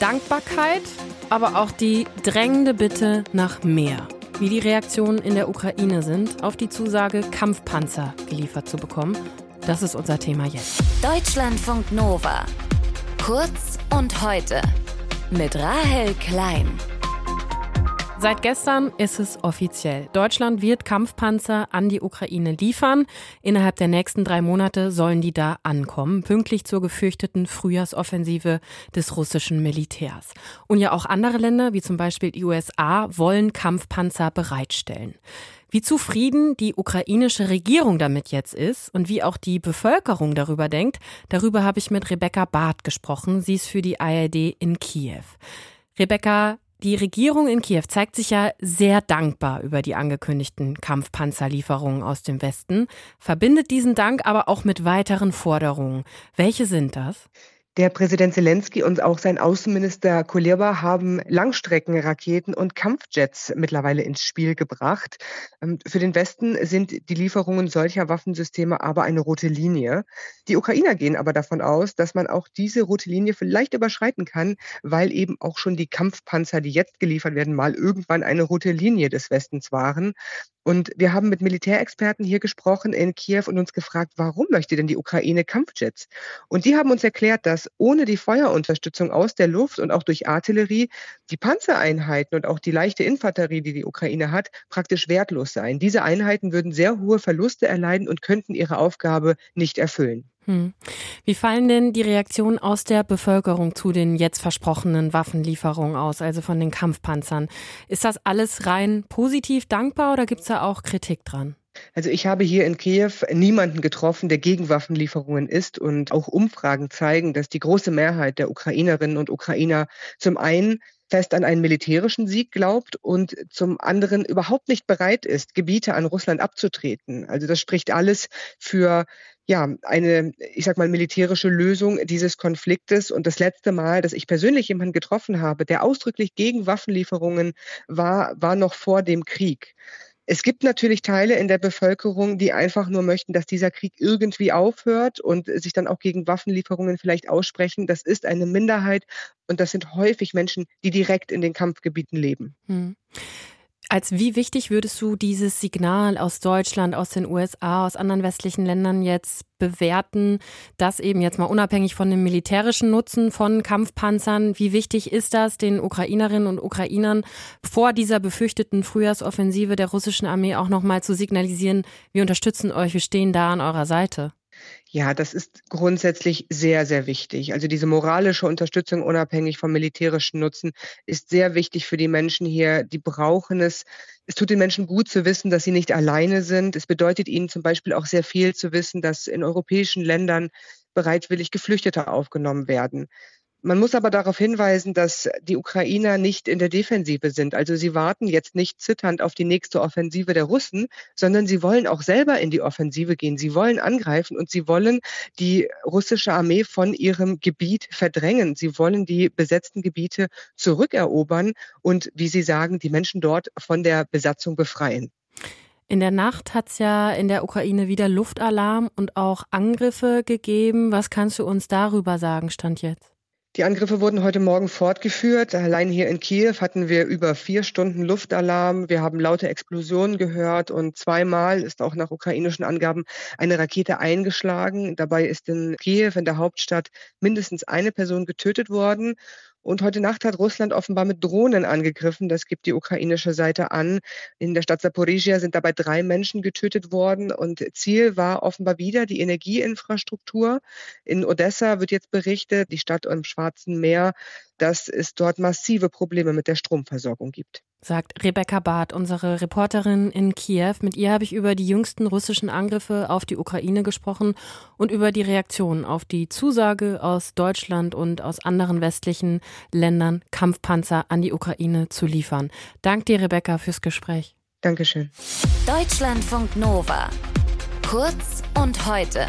Dankbarkeit, aber auch die drängende Bitte nach mehr. Wie die Reaktionen in der Ukraine sind, auf die Zusage, Kampfpanzer geliefert zu bekommen, das ist unser Thema jetzt. Deutschlandfunk Nova. Kurz und heute. Mit Rahel Klein. Seit gestern ist es offiziell. Deutschland wird Kampfpanzer an die Ukraine liefern. Innerhalb der nächsten drei Monate sollen die da ankommen, pünktlich zur gefürchteten Frühjahrsoffensive des russischen Militärs. Und ja auch andere Länder, wie zum Beispiel die USA, wollen Kampfpanzer bereitstellen. Wie zufrieden die ukrainische Regierung damit jetzt ist und wie auch die Bevölkerung darüber denkt, darüber habe ich mit Rebecca Barth gesprochen. Sie ist für die ARD in Kiew. Rebecca, die Regierung in Kiew zeigt sich ja sehr dankbar über die angekündigten Kampfpanzerlieferungen aus dem Westen, verbindet diesen Dank aber auch mit weiteren Forderungen. Welche sind das? Der Präsident Zelensky und auch sein Außenminister Kuleba haben Langstreckenraketen und Kampfjets mittlerweile ins Spiel gebracht. Ähm, für den Westen sind die Lieferungen solcher Waffensysteme aber eine rote Linie. Die Ukrainer gehen aber davon aus, dass man auch diese rote Linie vielleicht überschreiten kann, weil eben auch schon die Kampfpanzer, die jetzt geliefert werden, mal irgendwann eine rote Linie des Westens waren. Und wir haben mit Militärexperten hier gesprochen in Kiew und uns gefragt, warum möchte denn die Ukraine Kampfjets? Und die haben uns erklärt, dass ohne die Feuerunterstützung aus der Luft und auch durch Artillerie die Panzereinheiten und auch die leichte Infanterie, die die Ukraine hat, praktisch wertlos seien. Diese Einheiten würden sehr hohe Verluste erleiden und könnten ihre Aufgabe nicht erfüllen. Hm. Wie fallen denn die Reaktionen aus der Bevölkerung zu den jetzt versprochenen Waffenlieferungen aus, also von den Kampfpanzern? Ist das alles rein positiv dankbar oder gibt es da auch Kritik dran? Also ich habe hier in Kiew niemanden getroffen, der gegen Waffenlieferungen ist und auch Umfragen zeigen, dass die große Mehrheit der Ukrainerinnen und Ukrainer zum einen fest an einen militärischen Sieg glaubt und zum anderen überhaupt nicht bereit ist, Gebiete an Russland abzutreten. Also das spricht alles für ja, eine, ich sag mal, militärische Lösung dieses Konfliktes. Und das letzte Mal, dass ich persönlich jemanden getroffen habe, der ausdrücklich gegen Waffenlieferungen war, war noch vor dem Krieg. Es gibt natürlich Teile in der Bevölkerung, die einfach nur möchten, dass dieser Krieg irgendwie aufhört und sich dann auch gegen Waffenlieferungen vielleicht aussprechen. Das ist eine Minderheit und das sind häufig Menschen, die direkt in den Kampfgebieten leben. Hm. Als wie wichtig würdest du dieses Signal aus Deutschland, aus den USA, aus anderen westlichen Ländern jetzt bewerten, dass eben jetzt mal unabhängig von dem militärischen Nutzen von Kampfpanzern, wie wichtig ist das den Ukrainerinnen und Ukrainern vor dieser befürchteten Frühjahrsoffensive der russischen Armee auch nochmal zu signalisieren, wir unterstützen euch, wir stehen da an eurer Seite? Ja, das ist grundsätzlich sehr, sehr wichtig. Also diese moralische Unterstützung unabhängig vom militärischen Nutzen ist sehr wichtig für die Menschen hier. Die brauchen es. Es tut den Menschen gut zu wissen, dass sie nicht alleine sind. Es bedeutet ihnen zum Beispiel auch sehr viel zu wissen, dass in europäischen Ländern bereitwillig Geflüchtete aufgenommen werden. Man muss aber darauf hinweisen, dass die Ukrainer nicht in der Defensive sind. Also sie warten jetzt nicht zitternd auf die nächste Offensive der Russen, sondern sie wollen auch selber in die Offensive gehen. Sie wollen angreifen und sie wollen die russische Armee von ihrem Gebiet verdrängen. Sie wollen die besetzten Gebiete zurückerobern und, wie Sie sagen, die Menschen dort von der Besatzung befreien. In der Nacht hat es ja in der Ukraine wieder Luftalarm und auch Angriffe gegeben. Was kannst du uns darüber sagen, Stand jetzt? Die Angriffe wurden heute Morgen fortgeführt. Allein hier in Kiew hatten wir über vier Stunden Luftalarm. Wir haben laute Explosionen gehört und zweimal ist auch nach ukrainischen Angaben eine Rakete eingeschlagen. Dabei ist in Kiew, in der Hauptstadt, mindestens eine Person getötet worden. Und heute Nacht hat Russland offenbar mit Drohnen angegriffen. Das gibt die ukrainische Seite an. In der Stadt Saporizhia sind dabei drei Menschen getötet worden. Und Ziel war offenbar wieder die Energieinfrastruktur. In Odessa wird jetzt berichtet, die Stadt im Schwarzen Meer, dass es dort massive Probleme mit der Stromversorgung gibt sagt Rebecca Barth, unsere Reporterin in Kiew. Mit ihr habe ich über die jüngsten russischen Angriffe auf die Ukraine gesprochen und über die Reaktion auf die Zusage aus Deutschland und aus anderen westlichen Ländern, Kampfpanzer an die Ukraine zu liefern. Dank dir, Rebecca, fürs Gespräch. Dankeschön. Deutschlandfunk Nova. Kurz und heute.